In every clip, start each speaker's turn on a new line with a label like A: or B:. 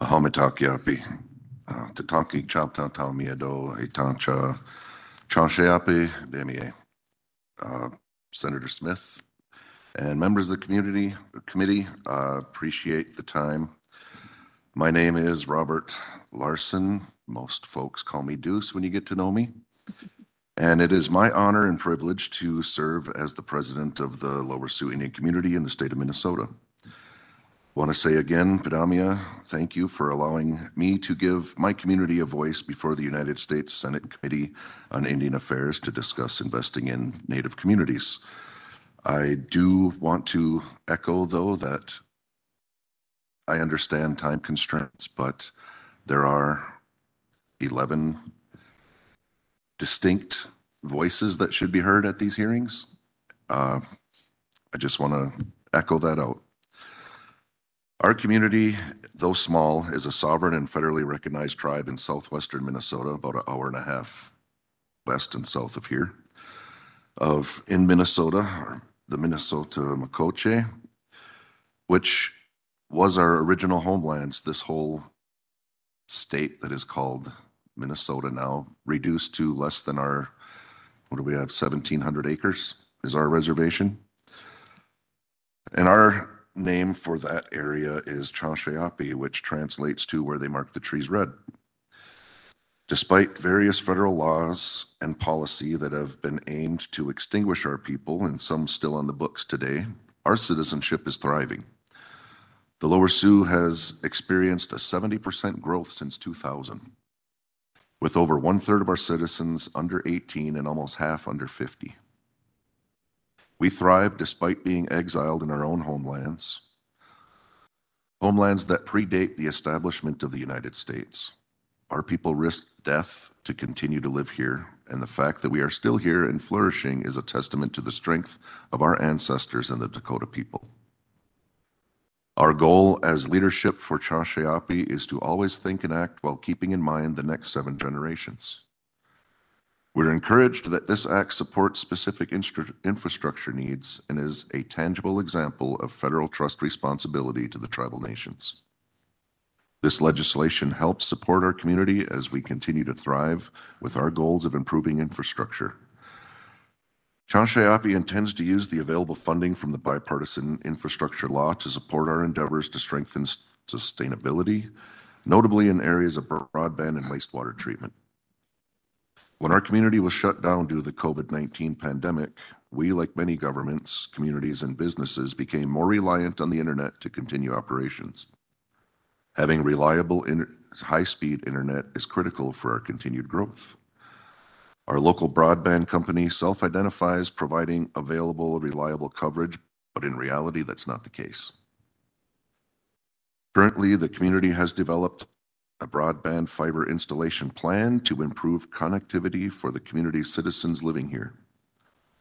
A: Ahometakiapi, uh, Tatanki Chapta Talmiado, Etancha Chanshayapi, Demie, uh, Senator Smith, and members of the community committee, uh, appreciate the time. My name is Robert Larsen. Most folks call me Deuce when you get to know me. And it is my honor and privilege to serve as the president of the Lower Sioux Indian Community in the state of Minnesota. Want to say again, Padamia, thank you for allowing me to give my community a voice before the United States Senate Committee on Indian Affairs to discuss investing in Native communities. I do want to echo, though, that I understand time constraints, but there are 11 distinct voices that should be heard at these hearings. Uh, I just want to echo that out. Our community, though small, is a sovereign and federally recognized tribe in southwestern Minnesota, about an hour and a half west and south of here. Of In Minnesota, the Minnesota Makoche, which was our original homelands, this whole state that is called Minnesota now, reduced to less than our, what do we have, 1,700 acres is our reservation. And our name for that area is Chanshayapi, which translates to where they mark the trees red. Despite various federal laws and policy that have been aimed to extinguish our people, and some still on the books today, our citizenship is thriving. The Lower Sioux has experienced a 70% growth since 2000, with over one-third of our citizens under 18 and almost half under 50. We thrive despite being exiled in our own homelands, homelands that predate the establishment of the United States. Our people risked death to continue to live here, and the fact that we are still here and flourishing is a testament to the strength of our ancestors and the Dakota people. Our goal as leadership for Chanshayapi is to always think and act while keeping in mind the next seven generations. We're encouraged that this act supports specific infrastructure needs and is a tangible example of federal trust responsibility to the tribal nations. This legislation helps support our community as we continue to thrive with our goals of improving infrastructure. Chanshayapi intends to use the available funding from the bipartisan infrastructure law to support our endeavors to strengthen sustainability, notably in areas of broadband and wastewater treatment. When our community was shut down due to the COVID-19 pandemic, we, like many governments, communities, and businesses, became more reliant on the internet to continue operations. Having reliable high-speed internet is critical for our continued growth. Our local broadband company self-identifies providing available, reliable coverage, but in reality, that's not the case. Currently, the community has developed a broadband fiber installation plan to improve connectivity for the community citizens living here.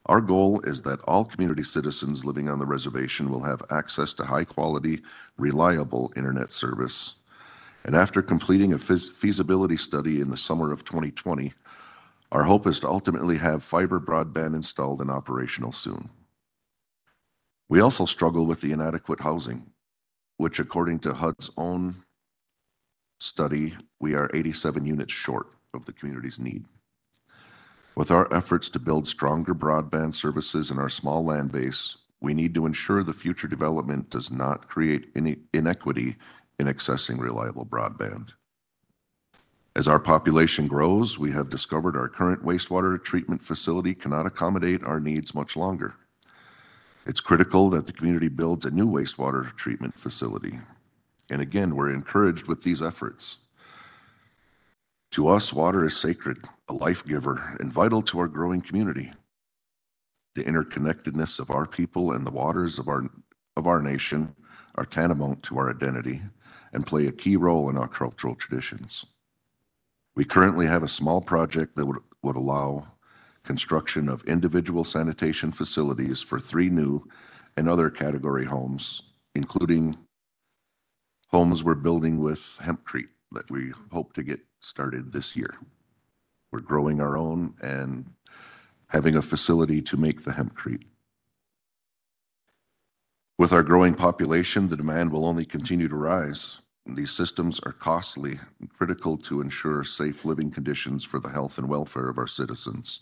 A: Our goal is that all community citizens living on the reservation will have access to high-quality, reliable internet service. And after completing a feasibility study in the summer of 2020, our hope is to ultimately have fiber broadband installed and operational soon. We also struggle with the inadequate housing, which, according to HUD's own study, we are 87 units short of the community's need. With our efforts to build stronger broadband services in our small land base, we need to ensure the future development does not create any inequity in accessing reliable broadband. As our population grows, we have discovered our current wastewater treatment facility cannot accommodate our needs much longer. It's critical that the community builds a new wastewater treatment facility. And again, we're encouraged with these efforts. To us, water is sacred, a life giver, and vital to our growing community. The interconnectedness of our people and the waters of our of our nation are tantamount to our identity and play a key role in our cultural traditions. We currently have a small project that would, would allow construction of individual sanitation facilities for three new and other category homes, including homes we're building with hempcrete that we hope to get started this year. We're growing our own and having a facility to make the hempcrete. With our growing population, the demand will only continue to rise. These systems are costly and critical to ensure safe living conditions for the health and welfare of our citizens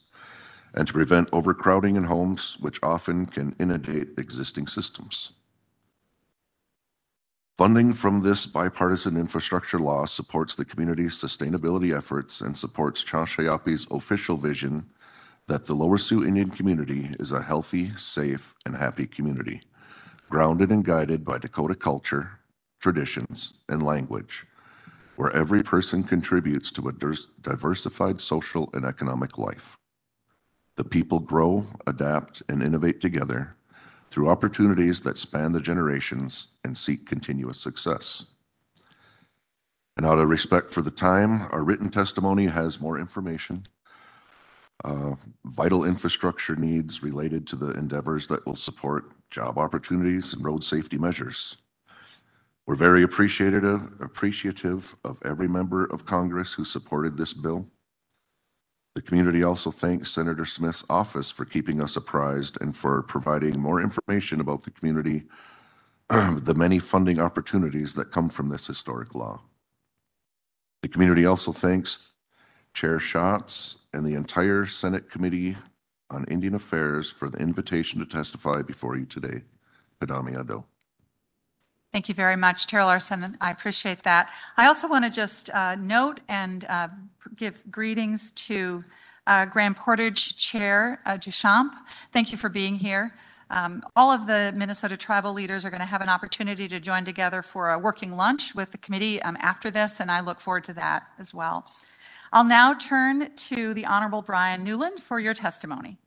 A: and to prevent overcrowding in homes, which often can inundate existing systems. Funding from this bipartisan infrastructure law supports the community's sustainability efforts and supports Chanshayapi's official vision that the Lower Sioux Indian community is a healthy, safe, and happy community, grounded and guided by Dakota culture, traditions, and language, where every person contributes to a diversified social and economic life. The people grow, adapt, and innovate together through opportunities that span the generations and seek continuous success. And out of respect for the time, our written testimony has more information, uh, vital infrastructure needs related to the endeavors that will support job opportunities and road safety measures. We're very appreciative, appreciative of every member of Congress who supported this bill. The community also thanks Senator Smith's office for keeping us apprised and for providing more information about the community, the many funding opportunities that come from this historic law. The community also thanks Chair Schatz and the entire Senate Committee on Indian Affairs for the invitation to testify before you today. Padami Ado.
B: Thank you very much, Chair Larsen. I appreciate that. I also want to just uh, note and uh, give greetings to uh, Grand Portage Chair uh, Deschampe. Thank you for being here. Um, all of the Minnesota tribal leaders are going to have an opportunity to join together for a working lunch with the committee um, after this, and I look forward to that as well. I'll now turn to the Honorable Bryan Newland for your testimony.